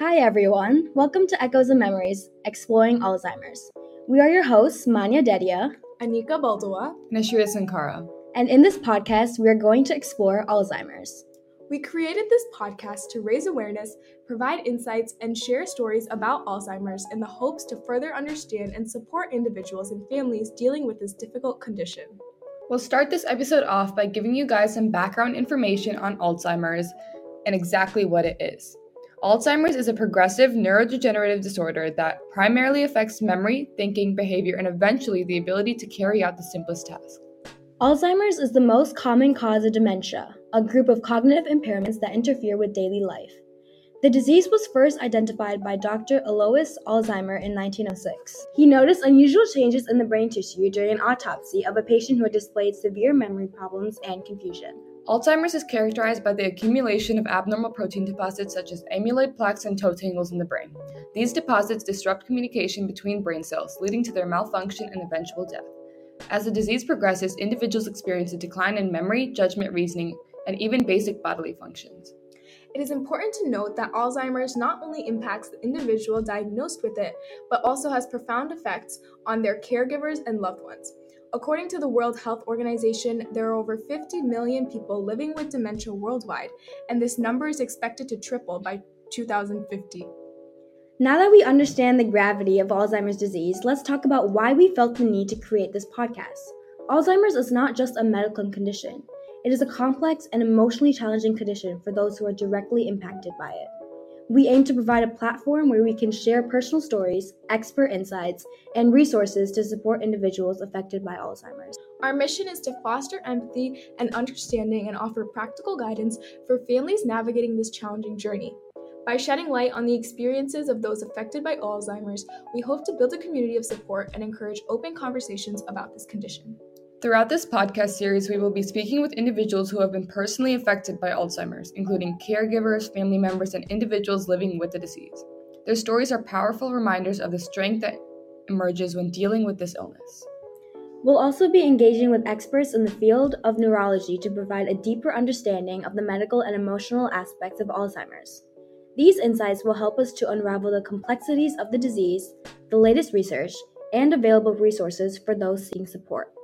Hi, everyone. Welcome to Echoes of Memories, Exploring Alzheimer's. We are your hosts, Manya Dedia, Anika Baldua, and Ashira Sankara. And in this podcast, we are going to explore Alzheimer's. We created this podcast to raise awareness, provide insights, and share stories about Alzheimer's in the hopes to further understand and support individuals and families dealing with this difficult condition. We'll start this episode off by giving you guys some background information on Alzheimer's and exactly what it is. Alzheimer's is a progressive neurodegenerative disorder that primarily affects memory, thinking, behavior, and eventually the ability to carry out the simplest tasks. Alzheimer's is the most common cause of dementia, a group of cognitive impairments that interfere with daily life. The disease was first identified by Dr. Alois Alzheimer in 1906. He noticed unusual changes in the brain tissue during an autopsy of a patient who had displayed severe memory problems and confusion. Alzheimer's is characterized by the accumulation of abnormal protein deposits such as amyloid plaques and tau tangles in the brain. These deposits disrupt communication between brain cells, leading to their malfunction and eventual death. As the disease progresses, individuals experience a decline in memory, judgment, reasoning, and even basic bodily functions. It is important to note that Alzheimer's not only impacts the individual diagnosed with it, but also has profound effects on their caregivers and loved ones. According to the World Health Organization, there are over 50 million people living with dementia worldwide, and this number is expected to triple by 2050. Now that we understand the gravity of Alzheimer's disease, let's talk about why we felt the need to create this podcast. Alzheimer's is not just a medical condition, it is a complex and emotionally challenging condition for those who are directly impacted by it. We aim to provide a platform where we can share personal stories, expert insights, and resources to support individuals affected by Alzheimer's. Our mission is to foster empathy and understanding and offer practical guidance for families navigating this challenging journey. By shedding light on the experiences of those affected by Alzheimer's, we hope to build a community of support and encourage open conversations about this condition. Throughout this podcast series, we will be speaking with individuals who have been personally affected by Alzheimer's, including caregivers, family members, and individuals living with the disease. Their stories are powerful reminders of the strength that emerges when dealing with this illness. We'll also be engaging with experts in the field of neurology to provide a deeper understanding of the medical and emotional aspects of Alzheimer's. These insights will help us to unravel the complexities of the disease, the latest research, and available resources for those seeking support.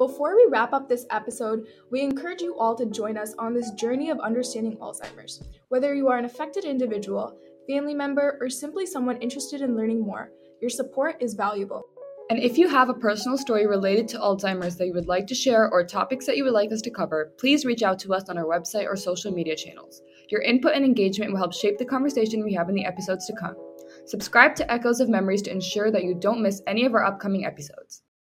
Before we wrap up this episode, we encourage you all to join us on this journey of understanding Alzheimer's. Whether you are an affected individual, family member, or simply someone interested in learning more, your support is valuable. And if you have a personal story related to Alzheimer's that you would like to share or topics that you would like us to cover, please reach out to us on our website or social media channels. Your input and engagement will help shape the conversation we have in the episodes to come. Subscribe to Echoes of Memories to ensure that you don't miss any of our upcoming episodes.